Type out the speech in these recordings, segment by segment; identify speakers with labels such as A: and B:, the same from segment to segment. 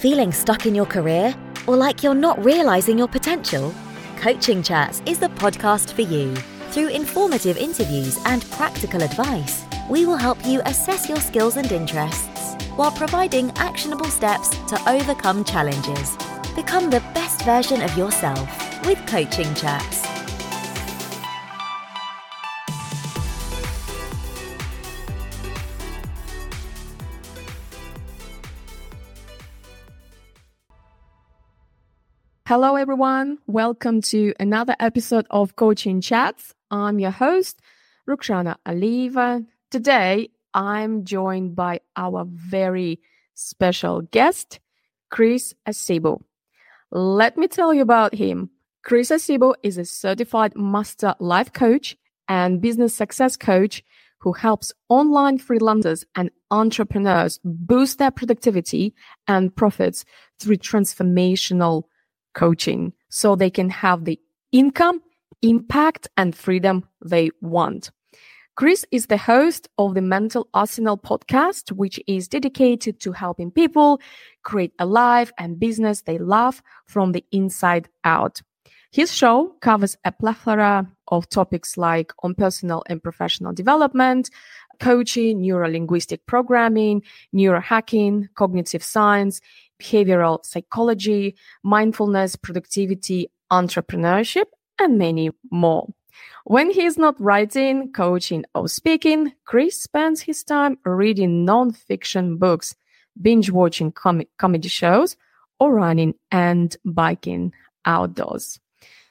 A: Feeling stuck in your career? Or like you're not realizing your potential? Coaching Chats is the podcast for you. Through informative interviews and practical advice, we will help you assess your skills and interests while providing actionable steps to overcome challenges. Become the best version of yourself with Coaching Chats.
B: Hello, everyone. Welcome to another episode of Coaching Chats. I'm your host, Rukshana Aliva. Today, I'm joined by our very special guest, Chris Acebu. Let me tell you about him. Chris Acebu is a certified master life coach and business success coach who helps online freelancers and entrepreneurs boost their productivity and profits through transformational coaching so they can have the income, impact, and freedom they want. Chris is the host of the Mental Arsenal podcast, which is dedicated to helping people create a life and business they love from the inside out. His show covers a plethora of topics like on personal and professional development, coaching, neuro-linguistic programming, neurohacking, cognitive science, behavioral psychology, mindfulness, productivity, entrepreneurship, and many more. When he is not writing, coaching, or speaking, Chris spends his time reading non-fiction books, binge watching com- comedy shows, or running and biking outdoors.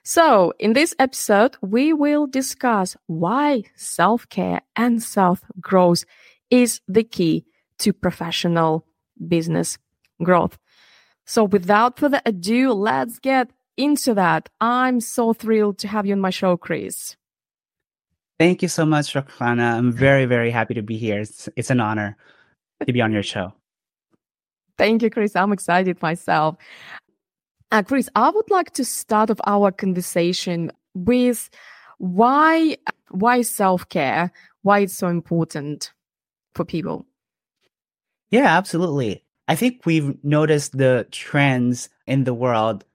B: So, in this episode, we will discuss why self care and self growth is the key to professional business growth. So without further ado, let's get into that. I'm so thrilled to have you on my show, Chris.
C: Thank you so much, Rukshana. I'm very, very happy to be here. It's, it's an honor to be on your show.
B: Thank you, Chris. I'm excited myself. Uh, Chris, I would like to start off our conversation with why why self care, why it's so important for people.
C: Yeah, absolutely. I think we've noticed the trends in the world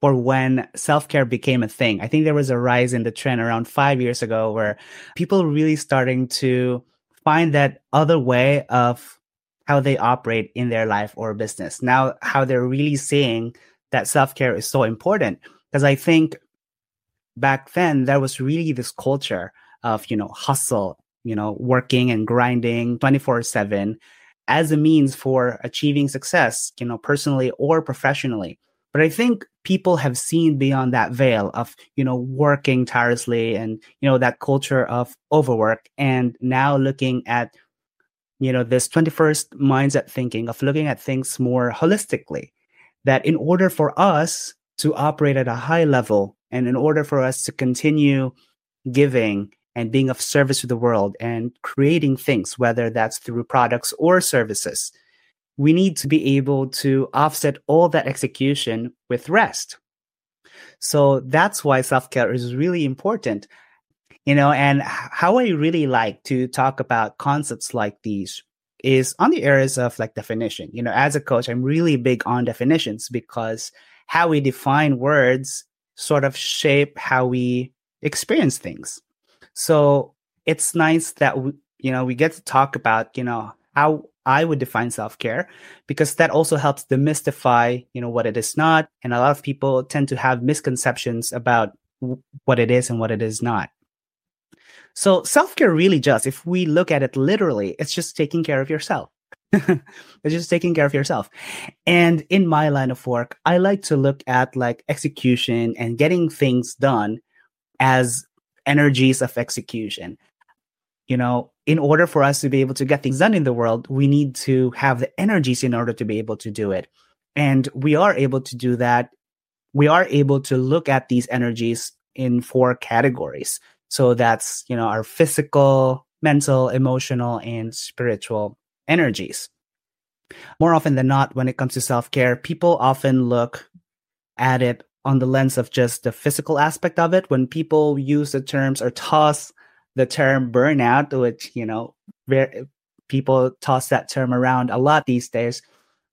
C: for when self care became a thing. I think there was a rise in the trend around five years ago where people really starting to find that other way of how they operate in their life or business. Now, how they're really seeing that self care is so important. Because I think back then there was really this culture of, you know, hustle, you know, working and grinding 24 7 as a means for achieving success, you know, personally or professionally. But I think people have seen beyond that veil of, you know, working tirelessly and, you know, that culture of overwork and now looking at, you know, this 21st mindset thinking of looking at things more holistically. That in order for us to operate at a high level and in order for us to continue giving and being of service to the world and creating things, whether that's through products or services, we need to be able to offset all that execution with rest. So that's why self care is really important. You know, and how I really like to talk about concepts like these is on the areas of like definition. You know, as a coach, I'm really big on definitions because how we define words sort of shape how we experience things. So it's nice that we, you know we get to talk about you know how I would define self care because that also helps demystify you know what it is not, and a lot of people tend to have misconceptions about what it is and what it is not. So self care really just, if we look at it literally, it's just taking care of yourself. it's just taking care of yourself. And in my line of work, I like to look at like execution and getting things done as energies of execution. You know, in order for us to be able to get things done in the world, we need to have the energies in order to be able to do it. And we are able to do that. We are able to look at these energies in four categories. So that's, you know, our physical, mental, emotional, and spiritual energies. More often than not, when it comes to self care, people often look at it on the lens of just the physical aspect of it when people use the terms or toss the term burnout which you know people toss that term around a lot these days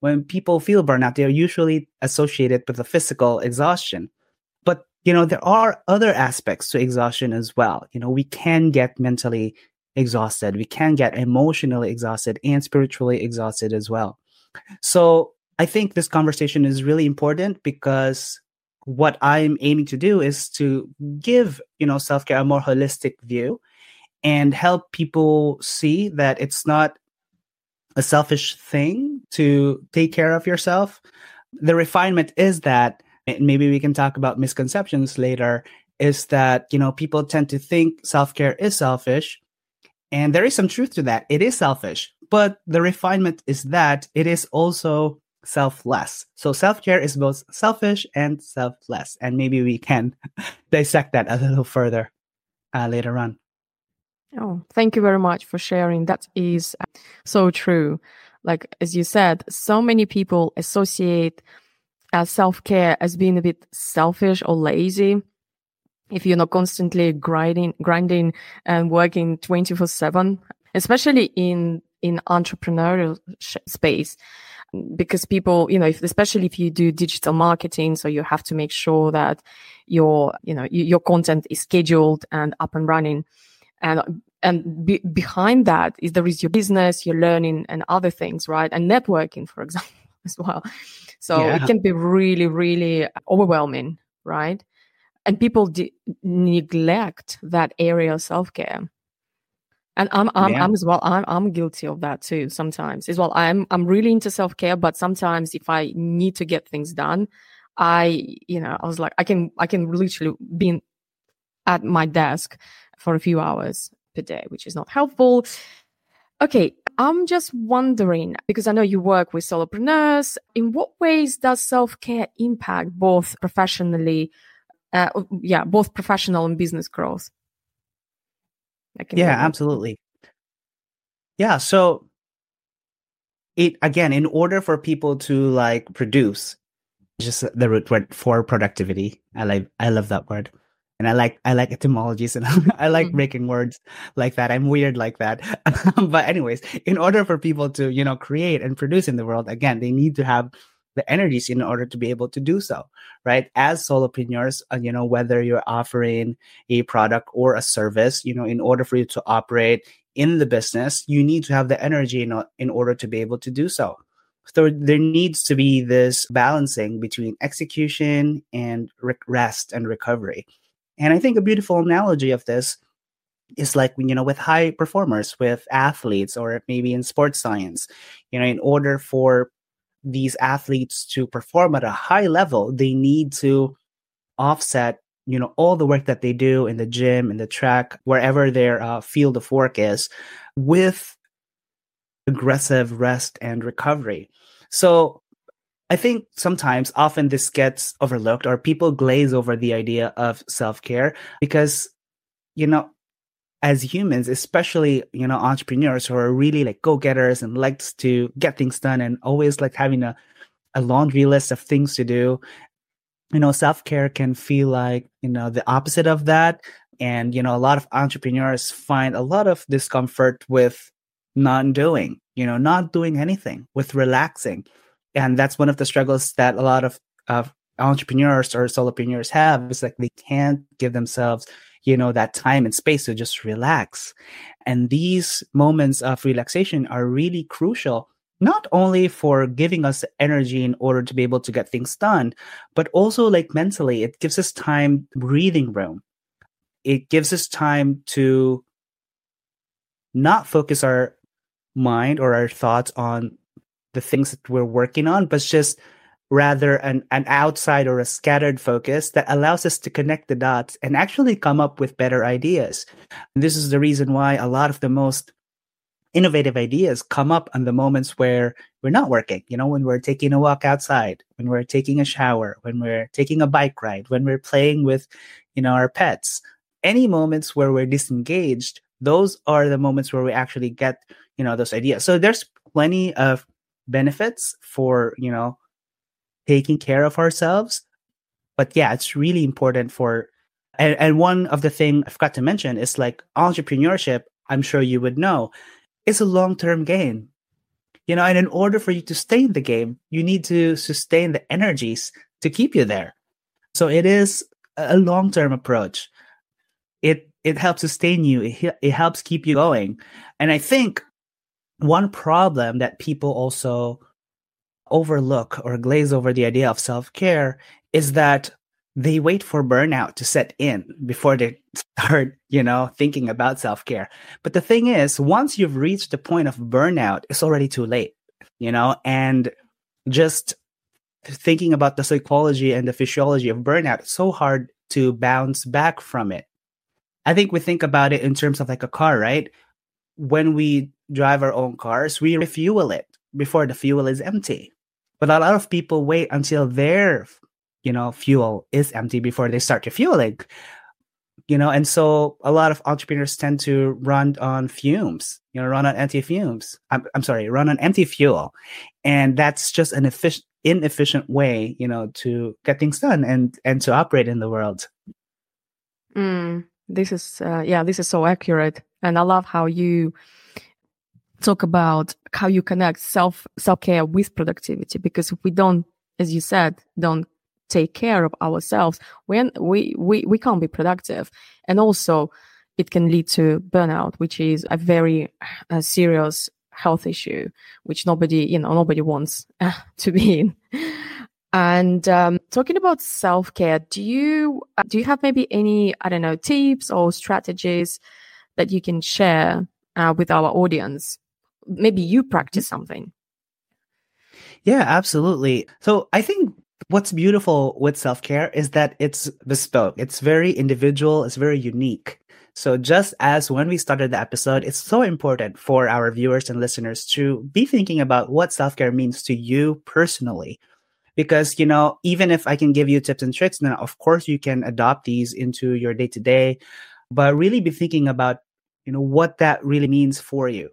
C: when people feel burnout, they're usually associated with the physical exhaustion. But, you know, there are other aspects to exhaustion as well. You know, we can get mentally exhausted, we can get emotionally exhausted and spiritually exhausted as well. So I think this conversation is really important because what I'm aiming to do is to give, you know, self-care a more holistic view and help people see that it's not a selfish thing to take care of yourself. The refinement is that maybe we can talk about misconceptions later is that, you know, people tend to think self-care is selfish and there is some truth to that. It is selfish, but the refinement is that it is also selfless. So self-care is both selfish and selfless. And maybe we can dissect that a little further uh, later on.
B: Oh, thank you very much for sharing. That is so true. Like, as you said, so many people associate uh, self care as being a bit selfish or lazy. If you're not constantly grinding, grinding and working 24 seven, especially in, in entrepreneurial sh- space, because people, you know, if, especially if you do digital marketing, so you have to make sure that your, you know, your content is scheduled and up and running. And and be, behind that is there is your business your learning and other things right? And networking for example as well. So yeah. it can be really really overwhelming right? And people de- neglect that area of self-care and I'm, I'm, yeah. I'm as well. I'm, I'm guilty of that too. Sometimes as well. I'm, I'm really into self care, but sometimes if I need to get things done, I, you know, I was like, I can, I can literally be in, at my desk for a few hours per day, which is not helpful. Okay, I'm just wondering because I know you work with solopreneurs. In what ways does self care impact both professionally, uh, yeah, both professional and business growth?
C: Yeah, absolutely. Yeah, so it again, in order for people to like produce, just the root word for productivity. I like I love that word and I like I like etymologies and I like mm-hmm. making words like that. I'm weird like that. but anyways, in order for people to, you know, create and produce in the world, again, they need to have the energies in order to be able to do so, right? As solopreneurs, uh, you know, whether you're offering a product or a service, you know, in order for you to operate in the business, you need to have the energy in, in order to be able to do so. So there needs to be this balancing between execution and rest and recovery. And I think a beautiful analogy of this is like you know with high performers with athletes or maybe in sports science you know in order for these athletes to perform at a high level they need to offset you know all the work that they do in the gym in the track wherever their uh, field of work is with aggressive rest and recovery. So I think sometimes, often this gets overlooked or people glaze over the idea of self care because, you know, as humans, especially, you know, entrepreneurs who are really like go getters and likes to get things done and always like having a, a laundry list of things to do, you know, self care can feel like, you know, the opposite of that. And, you know, a lot of entrepreneurs find a lot of discomfort with not doing, you know, not doing anything, with relaxing and that's one of the struggles that a lot of uh, entrepreneurs or solopreneurs have is like they can't give themselves you know that time and space to just relax. And these moments of relaxation are really crucial not only for giving us energy in order to be able to get things done but also like mentally it gives us time breathing room. It gives us time to not focus our mind or our thoughts on the things that we're working on, but just rather an, an outside or a scattered focus that allows us to connect the dots and actually come up with better ideas. And this is the reason why a lot of the most innovative ideas come up on the moments where we're not working, you know, when we're taking a walk outside, when we're taking a shower, when we're taking a bike ride, when we're playing with, you know, our pets. Any moments where we're disengaged, those are the moments where we actually get, you know, those ideas. So there's plenty of benefits for you know taking care of ourselves but yeah it's really important for and, and one of the thing i forgot to mention is like entrepreneurship i'm sure you would know is a long-term game. You know, and in order for you to stay in the game, you need to sustain the energies to keep you there. So it is a long-term approach. It it helps sustain you. It, it helps keep you going. And I think one problem that people also overlook or glaze over the idea of self-care is that they wait for burnout to set in before they start, you know, thinking about self-care. But the thing is, once you've reached the point of burnout, it's already too late, you know, and just thinking about the psychology and the physiology of burnout, it's so hard to bounce back from it. I think we think about it in terms of like a car, right? When we drive our own cars, we refuel it before the fuel is empty. But a lot of people wait until their, you know, fuel is empty before they start to refueling. You know, and so a lot of entrepreneurs tend to run on fumes, you know, run on empty fumes. I'm, I'm sorry, run on empty fuel. And that's just an efficient, inefficient way, you know, to get things done and and to operate in the world.
B: Mm, this is uh, yeah, this is so accurate, and I love how you talk about how you connect self self care with productivity because if we don't as you said don't take care of ourselves when we we we can't be productive. And also it can lead to burnout which is a very uh, serious health issue which nobody you know nobody wants uh, to be in. And um, talking about self-care do you uh, do you have maybe any i don't know tips or strategies that you can share uh, with our audience maybe you practice mm-hmm. something.
C: Yeah absolutely. So i think what's beautiful with self-care is that it's bespoke. It's very individual. It's very unique. So just as when we started the episode it's so important for our viewers and listeners to be thinking about what self-care means to you personally. Because you know even if i can give you tips and tricks then of course you can adopt these into your day-to-day. But really be thinking about you know what that really means for you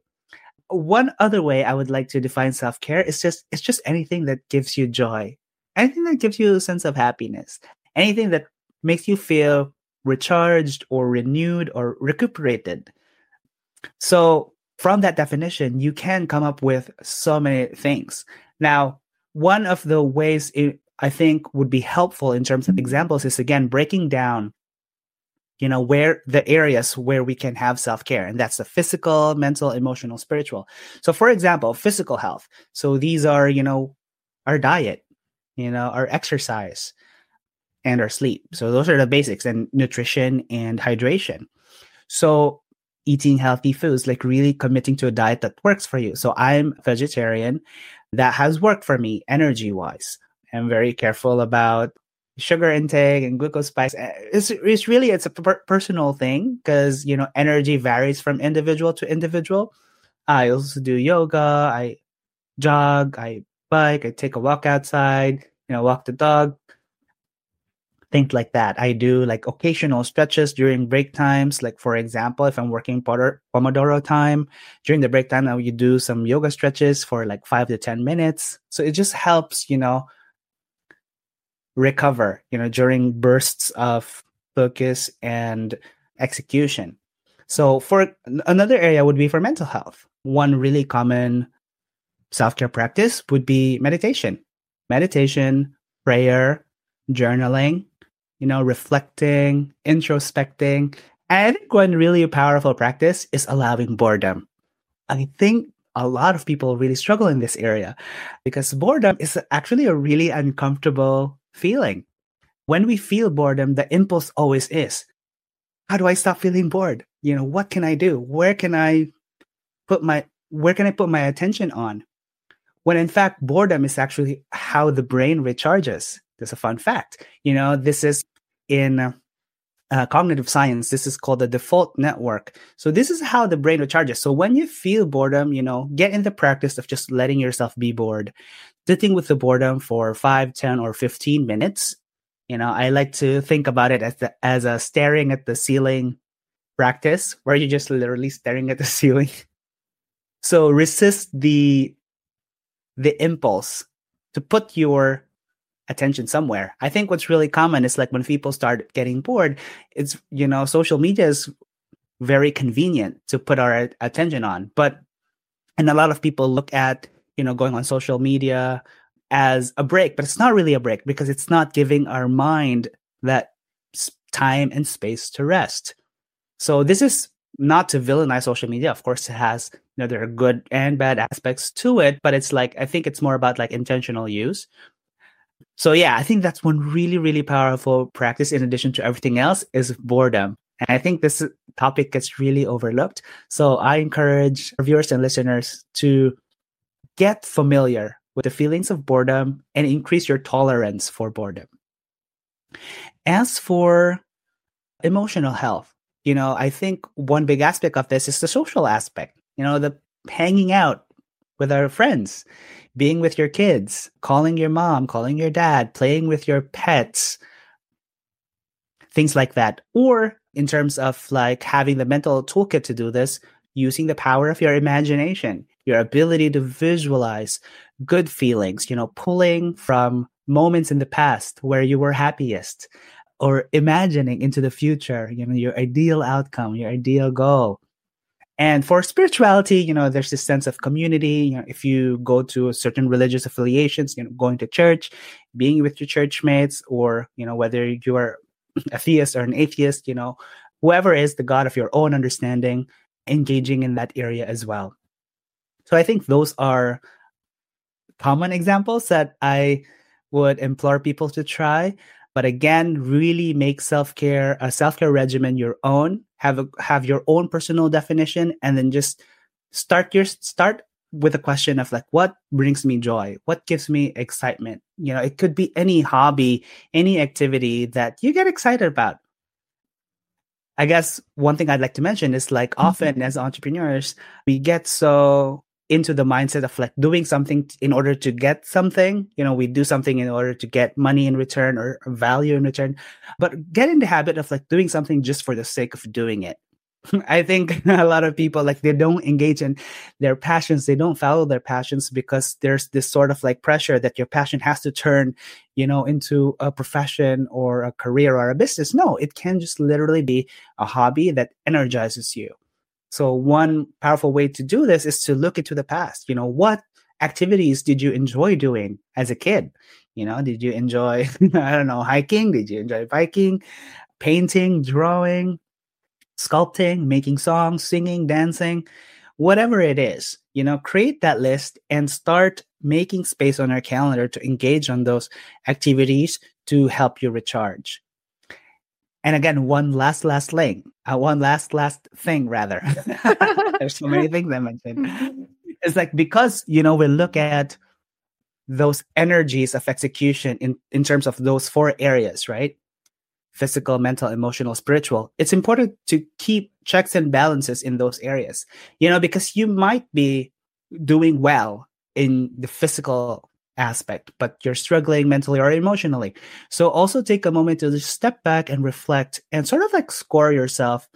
C: one other way I would like to define self care is just it's just anything that gives you joy, anything that gives you a sense of happiness, anything that makes you feel recharged or renewed or recuperated. So, from that definition, you can come up with so many things. Now, one of the ways it, I think would be helpful in terms of examples is again breaking down you know where the areas where we can have self-care and that's the physical mental emotional spiritual. So for example physical health. So these are you know our diet you know our exercise and our sleep. So those are the basics and nutrition and hydration. So eating healthy foods like really committing to a diet that works for you. So i'm vegetarian. That has worked for me energy wise i'm very careful about sugar intake and glucose spikes eh, it's, it's really it's a per- personal thing because you know energy varies from individual to individual. I also do yoga i jog i bike i take a walk outside you know walk the dog things like that. I do like occasional stretches during break times like for example if i'm working pomodoro time during the break time i you do some yoga stretches for like five to ten minutes. So it just helps you know recover, you know, during bursts of focus and execution. So for another area would be for mental health. One really common self-care practice would be meditation. Meditation, prayer, journaling, you know, reflecting, introspecting. And I think one really powerful practice is allowing boredom. I think a lot of people really struggle in this area because boredom is actually a really uncomfortable feeling. When we feel boredom, the impulse always is how do I stop feeling bored? You know, what can I do? Where can I put my where can I put my attention on? When in fact, boredom is actually how the brain recharges. That's a fun fact. You know, this is in uh, cognitive science. This is called the default network. So this is how the brain recharges. So when you feel boredom, you know, get in the practice of just letting yourself be bored sitting with the boredom for 5 10 or 15 minutes you know i like to think about it as the, as a staring at the ceiling practice where you're just literally staring at the ceiling. So resist the the impulse to put your attention somewhere. I think what's really common is like when people start getting bored it's you know social media is very convenient to put our attention on. But and a lot of people look at you know, going on social media as a break, but it's not really a break because it's not giving our mind that time and space to rest. So this is not to villainize social media. Of course, it has, you know, there are good and bad aspects to it, but it's like, I think it's more about like intentional use. So yeah, I think that's one really, really powerful practice in addition to everything else is boredom. And I think this topic gets really overlooked. So I encourage viewers and listeners to get familiar with the feelings of boredom and increase your tolerance for boredom. As for emotional health, you know, I think one big aspect of this is the social aspect, you know, the hanging out with our friends, being with your kids, calling your mom, calling your dad, playing with your pets, things like that. Or in terms of like having the mental toolkit to do this, using the power of your imagination, your ability to visualize good feelings, you know, pulling from moments in the past where you were happiest or imagining into the future, you know, your ideal outcome, your ideal goal. And for spirituality, you know, there's this sense of community. You know, if you go to certain religious affiliations, you know, going to church, being with your church mates, or, you know, whether you are a theist or an atheist, you know, whoever is the God of your own understanding, engaging in that area as well. So I think those are common examples that I would implore people to try. But again, really make self care a self care regimen your own. Have a have your own personal definition, and then just start your start with a question of like what brings me joy what gives me excitement you know it could be any hobby any activity that you get excited about i guess one thing i'd like to mention is like mm-hmm. often as entrepreneurs we get so into the mindset of like doing something in order to get something. You know, we do something in order to get money in return or value in return, but get in the habit of like doing something just for the sake of doing it. I think a lot of people like they don't engage in their passions. They don't follow their passions because there's this sort of like pressure that your passion has to turn, you know, into a profession or a career or a business. No, it can just literally be a hobby that energizes you. So one powerful way to do this is to look into the past. You know, what activities did you enjoy doing as a kid? You know, did you enjoy, I don't know, hiking? Did you enjoy biking, painting, drawing, sculpting, making songs, singing, dancing, whatever it is? You know, create that list and start making space on your calendar to engage on those activities to help you recharge. And again, one last, last thing, uh, one last, last thing, rather. There's so many things I mentioned. It's like because, you know, we look at those energies of execution in, in terms of those four areas, right? Physical, mental, emotional, spiritual. It's important to keep checks and balances in those areas, you know, because you might be doing well in the physical aspect, but you're struggling mentally or emotionally. So also take a moment to just step back and reflect and sort of like score yourself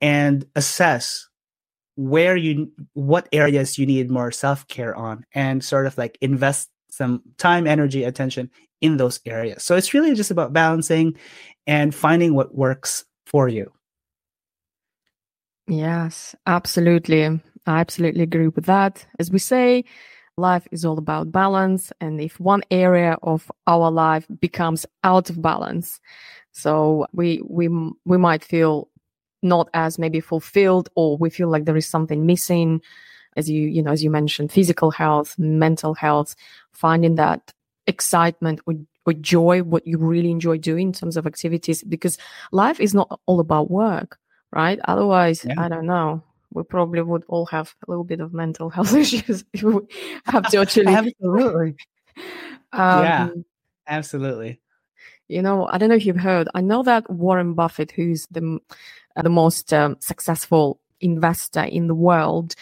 C: and assess where you what areas you need more self-care on and sort of like invest some time, energy, attention in those areas. So it's really just about balancing and finding what works for you.
B: Yes, absolutely. I absolutely agree with that. As we say, life is all about balance. And if one area of our life becomes out of balance, so we, we, we might feel not as maybe fulfilled or we feel like there is something missing as you you know as you mentioned physical health mental health finding that excitement or, or joy what you really enjoy doing in terms of activities because life is not all about work right otherwise yeah. i don't know we probably would all have a little bit of mental health issues if we have to actually.
C: absolutely. Um, yeah, absolutely.
B: You know, I don't know if you've heard. I know that Warren Buffett, who's the uh, the most um, successful investor in the world,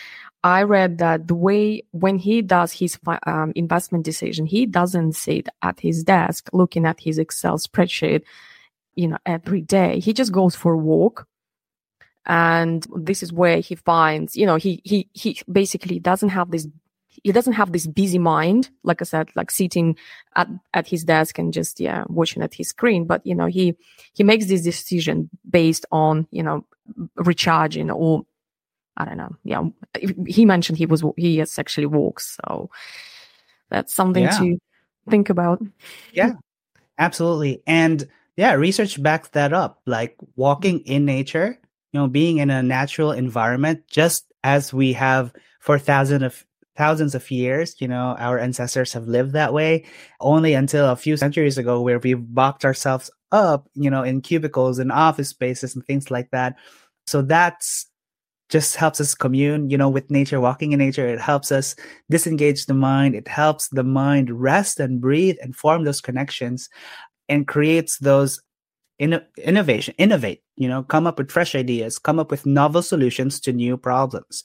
B: I read that the way when he does his um, investment decision, he doesn't sit at his desk looking at his Excel spreadsheet, you know, every day. He just goes for a walk and this is where he finds you know he he he basically doesn't have this he doesn't have this busy mind like i said like sitting at at his desk and just yeah watching at his screen but you know he he makes this decision based on you know recharging or I don't know. Yeah, he mentioned he was he has actually walks, so that's something yeah. to think about.
C: Yeah, absolutely. And yeah, research backs that up. Like walking in nature, you know, being in a natural environment, just as we have for thousands of thousands of years, you know, our ancestors have lived that way. Only until a few centuries ago, where we've boxed ourselves up, you know, in cubicles and office spaces and things like that. So that's just helps us commune, you know, with nature, walking in nature. It helps us disengage the mind. It helps the mind rest and breathe and form those connections and creates those in- innovation, innovate, you know, come up with fresh ideas, come up with novel solutions to new problems.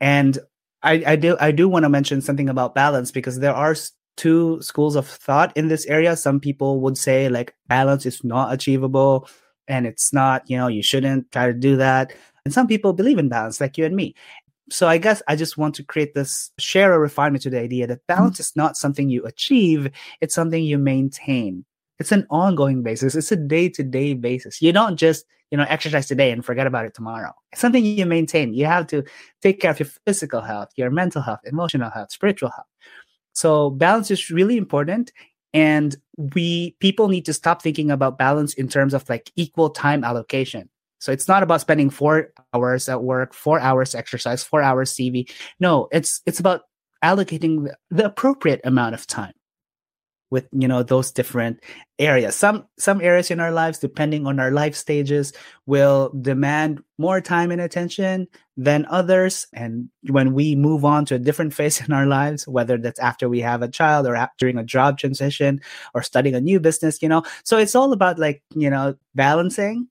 C: And I, I do, I do want to mention something about balance because there are two schools of thought in this area. Some people would say like balance is not achievable and it's not, you know, you shouldn't try to do that. And some people believe in balance, like you and me. So I guess I just want to create this share a refinement to the idea that balance mm-hmm. is not something you achieve, it's something you maintain. It's an ongoing basis. It's a day-to-day basis. You don't just, you know, exercise today and forget about it tomorrow. It's something you maintain. You have to take care of your physical health, your mental health, emotional health, spiritual health. So balance is really important and we people need to stop thinking about balance in terms of like equal time allocation so it's not about spending four hours at work, four hours exercise, four hours CV. No, it's it's about allocating the appropriate amount of time with you know those different areas. Some some areas in our lives depending on our life stages will demand more time and attention than others. And when we move on to a different phase in our lives whether that's after we have a child or after, during a job transition or studying a new business you know. So it's all about like you know balancing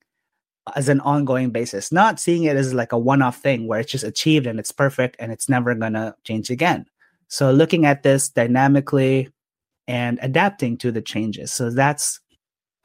C: as an ongoing basis, not seeing it as like a one off thing where it's just achieved and it's perfect and it's never to change again. So looking at this dynamically and adapting to the changes. So that's,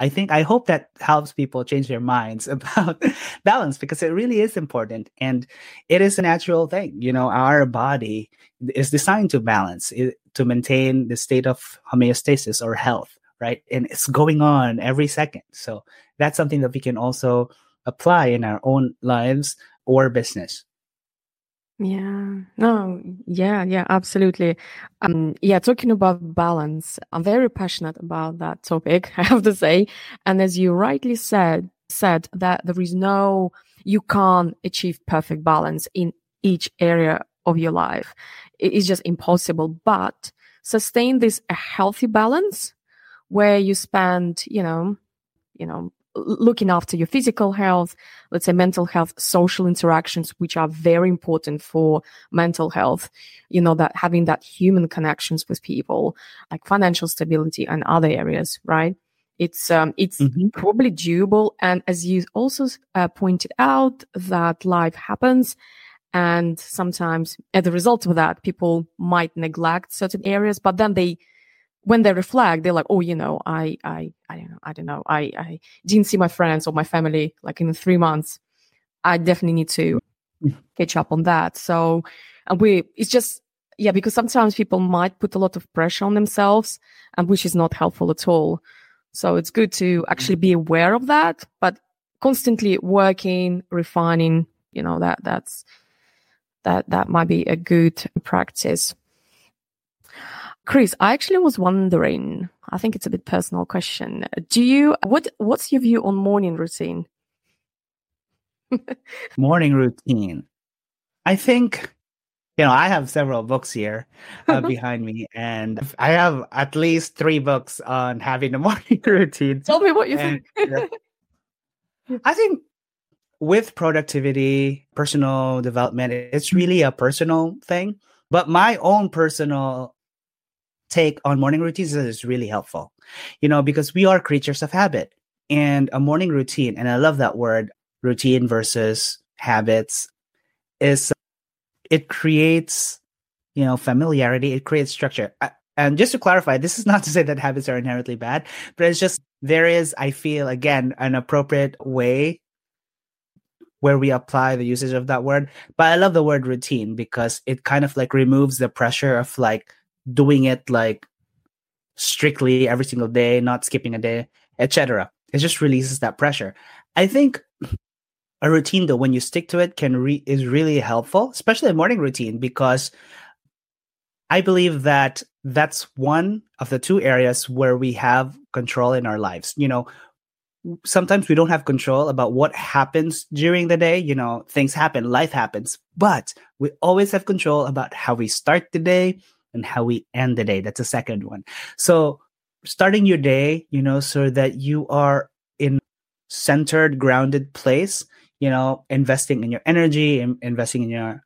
C: I think, I hope that helps people change their minds about balance because it really is important and it is a natural thing. You know, our body is designed to balance, to maintain the state of homeostasis or health, right? And it's going on every second. So that's something that we can also apply in our own lives or business.
B: Yeah, no, yeah, yeah, absolutely. Um, yeah, talking about balance, I'm very passionate about that topic, I have to say. And as you rightly said, said that there is no, you can't achieve perfect balance in each area of your life. It is just impossible. But sustain this a healthy balance where you spend, you know, you know, looking after your physical health, let's say mental health, social interactions, which are very important for mental health, you know, that having that human connections with people, like financial stability and other areas, right? It's, um, it's mm-hmm. probably doable. And as you also uh, pointed out, that life happens. And sometimes as a result of that, people might neglect certain areas, but then they, when they reflect, they're like, oh, you know, I, I, I don't know, I don't know, I, I didn't see my friends or my family like in three months. I definitely need to mm. catch up on that. So, and we, it's just, yeah, because sometimes people might put a lot of pressure on themselves, and which is not helpful at all. So it's good to mm. actually be aware of that, but constantly working, refining, you know, that that's that that might be a good practice. Chris, I actually was wondering, I think it's a bit personal question. Do you what what's your view on morning routine?
C: morning routine. I think you know, I have several books here uh, behind me, and I have at least three books on having a morning routine.
B: Tell me what you and, think.
C: I think with productivity, personal development, it's really a personal thing. But my own personal take on morning routines is really helpful. You know, because we are creatures of habit and a morning routine, and I love that word routine versus habits is it creates, you know, familiarity, it creates structure. And just to clarify, this is not to say that habits are inherently bad, but it's just there is, I feel, again, an appropriate way where we apply the usage of that word. But I love the word routine because it kind of like removes the pressure of like doing it like strictly every single day, not skipping a day, etc. It just releases that pressure. I think a routine though when you stick to it can re- is really helpful especially a morning routine because i believe that that's one of the two areas where we have control in our lives you know sometimes we don't have control about what happens during the day you know things happen life happens but we always have control about how we start the day and how we end the day. That's the second one. So starting your day you know so that you are in centered grounded place you know investing in your energy and investing in your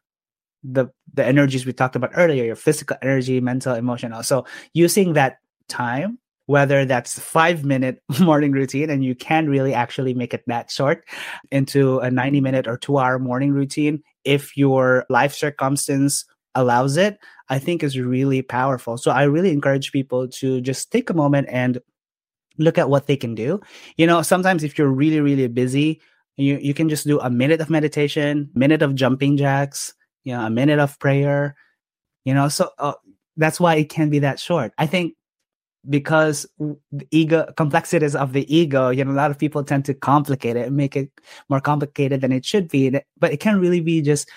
C: the the energies we talked about earlier your physical energy mental emotional. So using that time whether that's five minute morning routine and you can really actually make it that short into a 90 minute or two hour morning routine if your life circumstance allows it i think is really powerful. So i really encourage people to just take a moment and look at what they can do. You know sometimes if you're really really busy you, you can just do a minute of meditation minute of jumping jacks you know a minute of prayer you know so uh, that's why it can be that short. I think because ego complexities of the ego you know a lot of people tend to complicate it and make it more complicated than it should be but it can really be just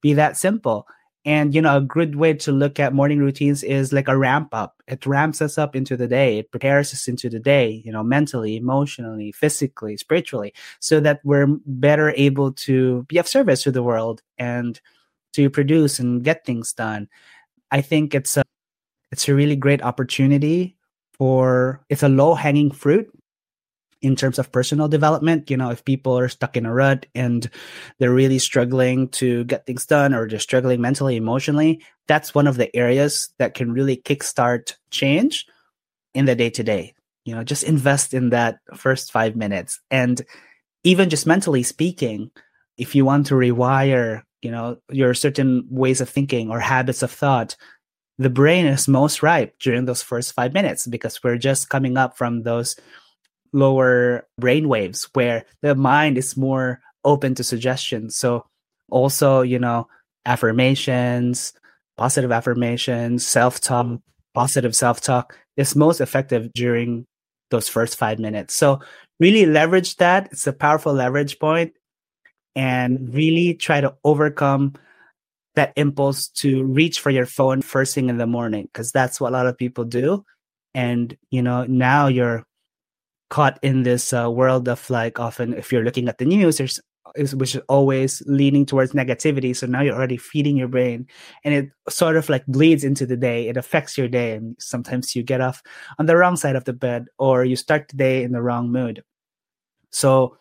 C: be that simple and you know a good way to look at morning routines is like a ramp up. It ramps us up into the day. It prepares us into the day you know mentally emotionally physically spiritually so that we're better able to be of service to the world and to produce and get things done. I think it's a it's a really great opportunity for it's a low hanging fruit in terms of personal development you know if people are stuck in a rut and they're really struggling to get things done or they're struggling mentally emotionally that's one of the areas that can really kickstart change in the day to day you know just invest in that first 5 minutes. And even just mentally speaking if you want to rewire you know your certain ways of thinking or habits of thought the brain is most ripe during those first five minutes because we're just coming up from those lower brain waves where the mind is more open to suggestions. So also, you know, affirmations, positive affirmations, self-talk, mm. positive self-talk is most effective during those first five minutes. So really leverage that. It's a powerful leverage point and really try to overcome that impulse to reach for your phone first thing in the morning because that's what a lot of people do and you know now you're caught in this uh, world of like often if you're looking at the news there's which is always leaning towards negativity. So now you're already feeding your brain and it sort of like bleeds into the day. It affects your day and sometimes you get off on the wrong side of the bed or you start the day in the wrong mood. So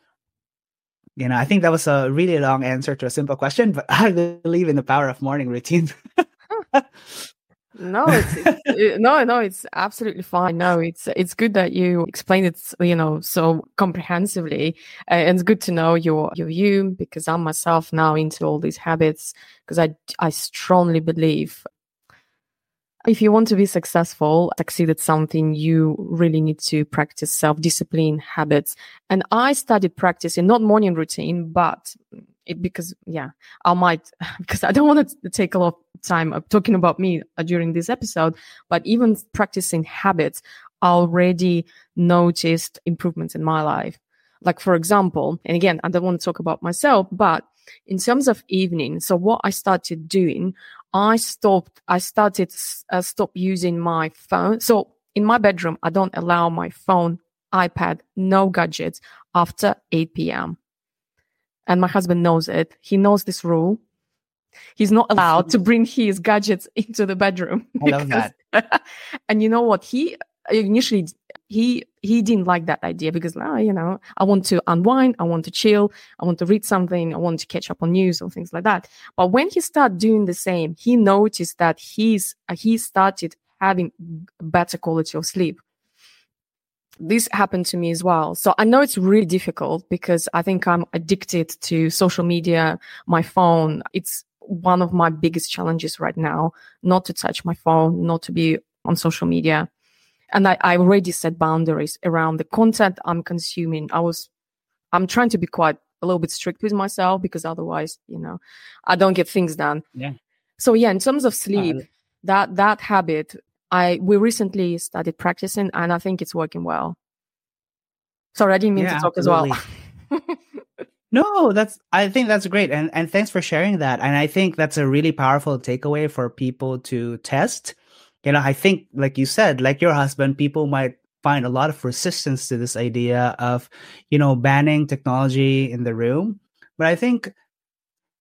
C: you know, I think that was a really long answer to a simple question, but I believe in the power of morning routine.
B: no, it's, it's no, no, it's absolutely fine. No, it's it's good that you explained it, you know, so comprehensively, uh, and it's good to know your your view because I'm myself now into all these habits because I I strongly believe if you want to be successful, succeed at something, you really need to practice self-discipline habits. And I started practicing not morning routine, but it, because yeah, I might because I don't want to take a lot of time of talking about me uh, during this episode, but even practicing habits, I already noticed improvements in my life. Like for example, and again, I don't want to talk about myself, but in terms of evening, so what I started doing, I stopped, I started, uh, stop using my phone. So in my bedroom, I don't allow my phone, iPad, no gadgets after 8 p.m. And my husband knows it. He knows this rule. He's not allowed to bring his gadgets into the bedroom.
C: I love because,
B: that. and you know what? He initially he he didn't like that idea because oh, you know i want to unwind i want to chill i want to read something i want to catch up on news or things like that but when he started doing the same he noticed that he's uh, he started having better quality of sleep this happened to me as well so i know it's really difficult because i think i'm addicted to social media my phone it's one of my biggest challenges right now not to touch my phone not to be on social media and I, I already set boundaries around the content I'm consuming. I was, I'm trying to be quite a little bit strict with myself because otherwise, you know, I don't get things done.
C: Yeah.
B: So yeah, in terms of sleep, uh, that that habit, I we recently started practicing, and I think it's working well. Sorry, I didn't mean
C: yeah,
B: to talk
C: absolutely.
B: as well.
C: No, that's I think that's great. And and thanks for sharing that. And I think that's a really powerful takeaway for people to test. You know, I think like you said, like your husband, people might find a lot of resistance to this idea of, you know, banning technology in the room. But I think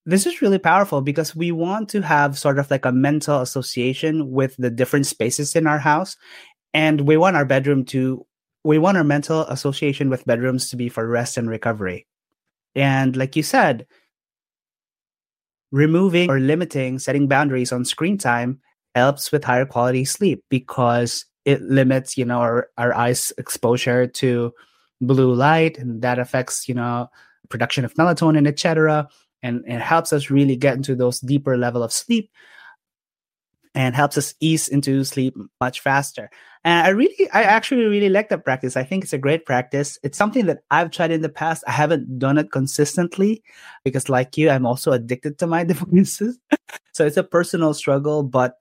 C: this is really powerful because we want to have sort of like a mental association with the different spaces in our house. And we want our bedroom to, we want our mental association with bedrooms to be for rest and recovery. And like you said, removing or limiting, setting boundaries on screen time helps with higher quality sleep because it limits, you know, our, our eyes exposure to blue light and that affects, you know, production of melatonin, etc and it helps us really get into those deeper level of sleep and helps us ease into sleep much faster. And I really, I actually really like that practice. I think it's a great practice. It's something that I've tried in the past. I haven't done it consistently because, like you, I'm also addicted to my devices. so it's a personal struggle, but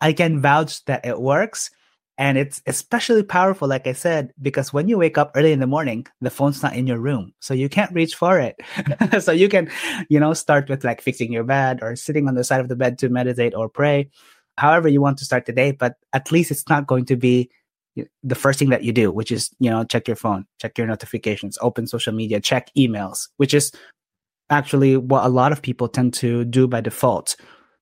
C: I can vouch that it works. And it's especially powerful, like I said, because when you wake up early in the morning, the phone's not in your room. So you can't reach for it. so you can, you know, start with like fixing your bed or sitting on the side of the bed to meditate or pray, however you want to start the day. But at least it's not going to be the first thing that you do, which is, you know, check your phone, check your notifications, open social media, check emails, which is actually what a lot of people tend to do by default.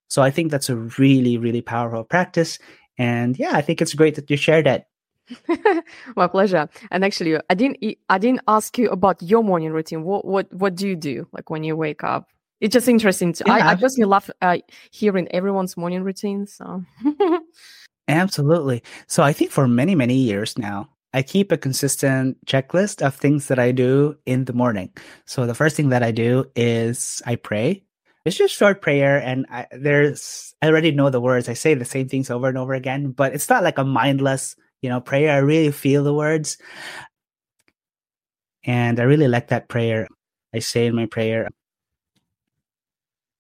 C: So I think that's a really, really powerful practice. And yeah, I think it's great that you shared it.
B: My pleasure. And actually, I didn't I didn't ask you about your morning routine. What what what do you do like when you wake up? It's just interesting. To, yeah, I, I personally love uh, hearing everyone's morning routine. So
C: absolutely. So I think for many many years now, I keep a consistent checklist of things that I do in the morning. So the first thing that I do is I pray. It's just short prayer, and I, there's I already know the words. I say the same things over and over again, but it's not like a mindless, you know, prayer. I really feel the words, and I really like that prayer. I say in my prayer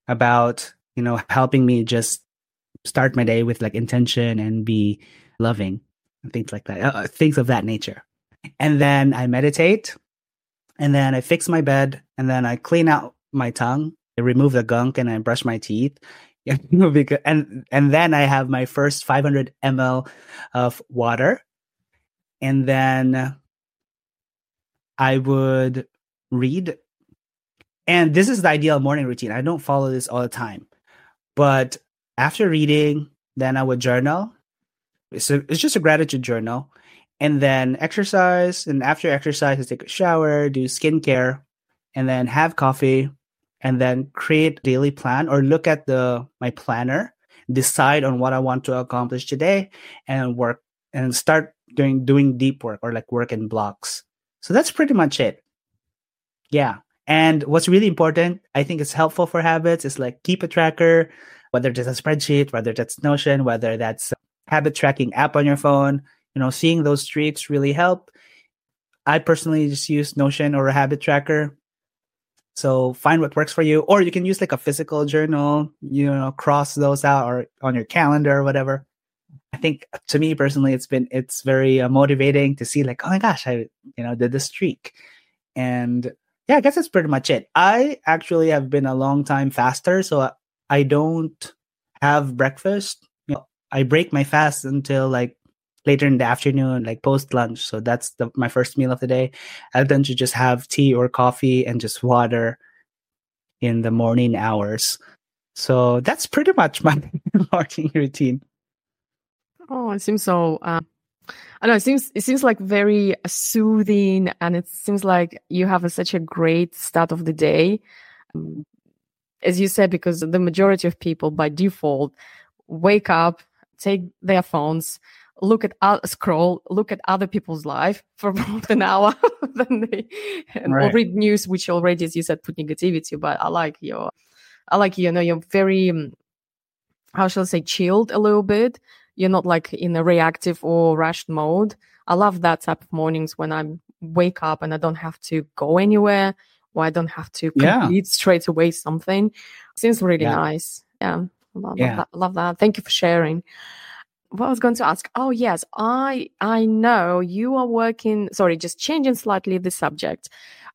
C: about you know helping me just start my day with like intention and be loving and things like that, uh, things of that nature. And then I meditate, and then I fix my bed, and then I clean out my tongue I remove the gunk and I brush my teeth. because, and and then I have my first 500 ml of water, and then I would read. And this is the ideal morning routine. I don't follow this all the time, but after reading, then I would journal. So it's just a gratitude journal, and then exercise. And after exercise, I take a shower, do skincare, and then have coffee and then create daily plan or look at the my planner decide on what i want to accomplish today and work and start doing doing deep work or like work in blocks. So that's pretty much it. Yeah. And what's really important i think it's helpful for habits is like keep a tracker whether it's a spreadsheet whether that's notion whether that's habit tracking app on your phone you know seeing those streaks really help. I personally just use notion or a habit tracker so find what works for you, or you can use like a physical journal, you know, cross those out or on your calendar or whatever. I think to me personally, it's been it's very uh, motivating to see like, oh my gosh, I you know did the streak, and yeah, I guess that's pretty much it. I actually have been a long time faster, so I don't have breakfast. You know, I break my fast until like later in the afternoon, like post lunch. So that's the, my first meal of the day. I tend to just have tea or coffee and just water in the morning hours. So that's pretty much my morning routine.
B: Oh, it seems so. Uh, I know it seems it seems like very soothing, and it seems like you have a, such a great start of the day. Um, as you said, because the majority of people by default wake up, take their phones, look at uh, scroll look at other people's life for about an hour then they and right. read news which already as you said put negativity but i like your i like you know you're very um, how shall i say chilled a little bit you're not like in a reactive or rushed mode i love that type of mornings when i wake up and i don't have to go anywhere or i don't have to complete yeah. straight away something seems really yeah. nice yeah love, yeah. Love, that, love that thank you for sharing what I was going to ask. Oh yes, I I know you are working. Sorry, just changing slightly the subject.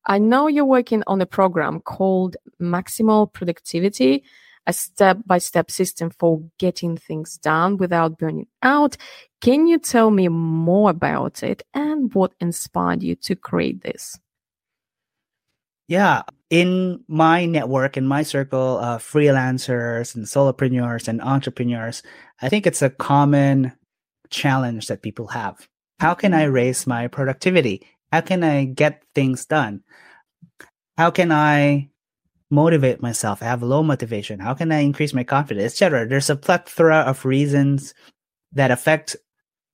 B: I know you're working on a program called Maximal Productivity, a step-by-step system for getting things done without burning out. Can you tell me more about it and what inspired you to create this?
C: Yeah, in my network, in my circle of freelancers and solopreneurs and entrepreneurs, I think it's a common challenge that people have. How can I mm-hmm. raise my productivity? How can I get things done? How can I motivate myself? I have low motivation. How can I increase my confidence, etc. There's a plethora of reasons that affect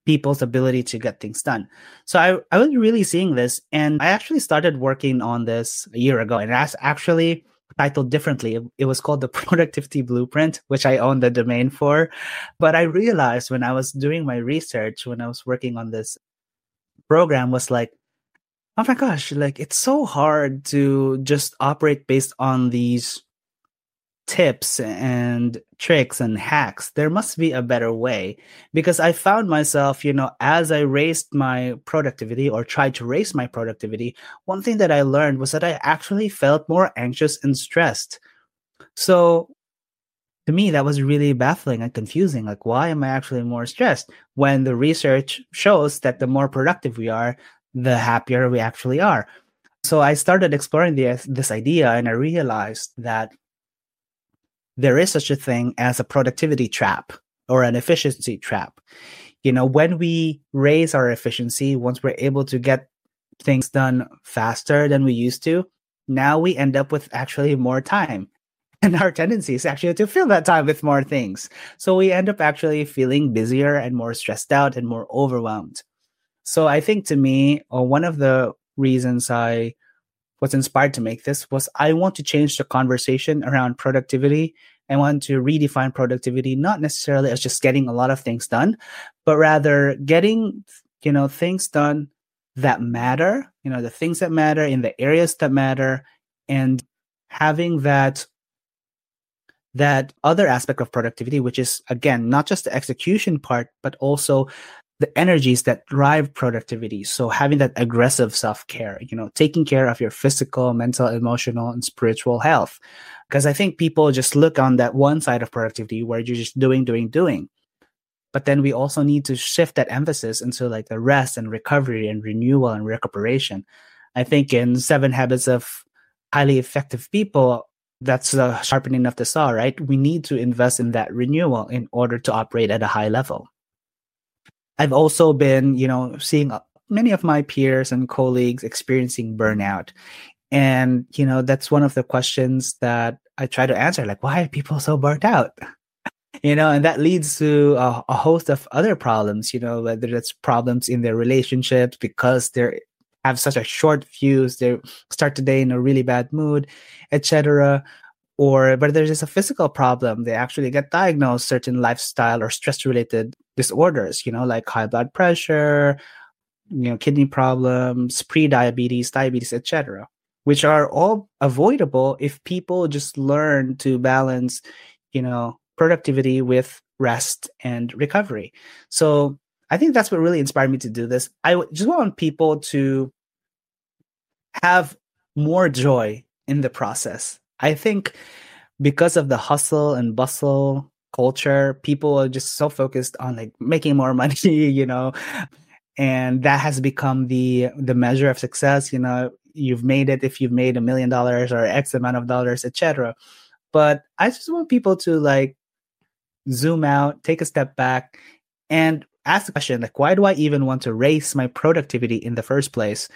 C: people's ability to get things done. So I, I was really seeing this and I actually started working on this a year ago and that's actually titled differently. It, was called the productivity blueprint, which I own the domain for. But I realized when I was doing my research, when I was working on this program was like, oh my gosh, like it's so hard to just operate based on these tips and tricks and hacks. There must be a better way because I found myself, you know, as I raised my productivity or tried to raise my productivity, one thing that I learned was that I actually felt more anxious and stressed. So to me, that was really baffling and confusing. Like, why am I actually more stressed when the research shows that the more productive we are, the happier we actually are? So I started exploring this, this idea and I realized that there is such a thing as a productivity trap or an efficiency trap. You know, when we raise our efficiency, once we're able to get things done faster than we used to, now we end up with actually more time. And our tendency is actually to fill that time with more things. So we end up actually feeling busier and more stressed out and more overwhelmed. So I think to me, uh, one of the reasons I was inspired to make this was I want to change the conversation around productivity. I want to redefine productivity not necessarily as just getting a lot of things done, but rather getting you know things done that matter, you know, the things that matter in the areas that matter and having that that other aspect of productivity which is again not just the execution part but also the energies that drive productivity so having that aggressive self-care you know taking care of your physical mental emotional and spiritual health because I think people just look on that one side of productivity where you're just doing, doing, doing. But then we also need to shift that emphasis into like the rest and recovery and renewal and recuperation. I think in Seven Habits of Highly Effective People, that's the sharpening of the saw, right? We need to invest in that renewal in order to operate at a high level. I've also been, you know, seeing uh, many of my peers and colleagues experiencing burnout. And, you know, that's one of the questions that I try to answer like, why are people so burnt out? you know, and that leads to a, a host of other problems, you know, whether it's problems in their relationships because they have such a short fuse, they start the day in a really bad mood, etc. Or but there's just a physical problem. They actually get diagnosed certain lifestyle or stress related disorders, you know, like high blood pressure, you know, kidney problems, pre-diabetes, diabetes, etc which are all avoidable if people just learn to balance, you know, productivity with rest and recovery. So I think that's what really inspired me to do this. I just want people to have more joy in the process. I think because of the hustle and bustle culture, people are just so focused on like making more money, you know, and that has become the the measure of success. You know, you've made it if you've made a million dollars or X amount of dollars, etc. But I just want people to like zoom out, take a step back, and ask the question like, why do I even want to raise my productivity in the first place?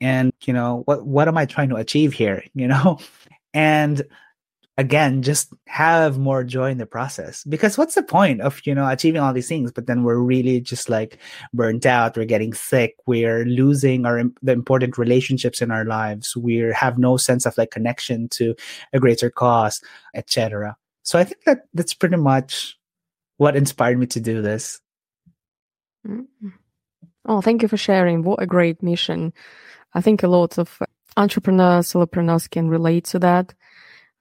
C: And you know, what what am I trying to achieve here? You know, and again just have more joy in the process. Because what's the point of you know achieving all these things but then we're really just like burnt out we're getting sick we're losing our the important relationships in our lives we have no sense of like connection to a greater cause etc so i think that that's pretty much what inspired me to do this.
B: Mm-hmm. oh thank you for sharing. What a great mission. I think a lot of entrepreneurs solopreneurs can relate to that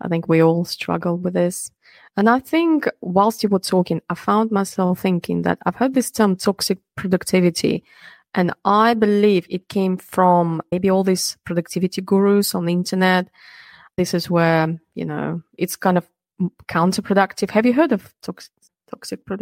B: I think we all struggle with this. And I think whilst you were talking, I found myself thinking that I've heard this term toxic productivity. And I believe it came from maybe all these productivity gurus on the internet. This is where, you know, it's kind of counterproductive. Have you heard of toxic, toxic productivity?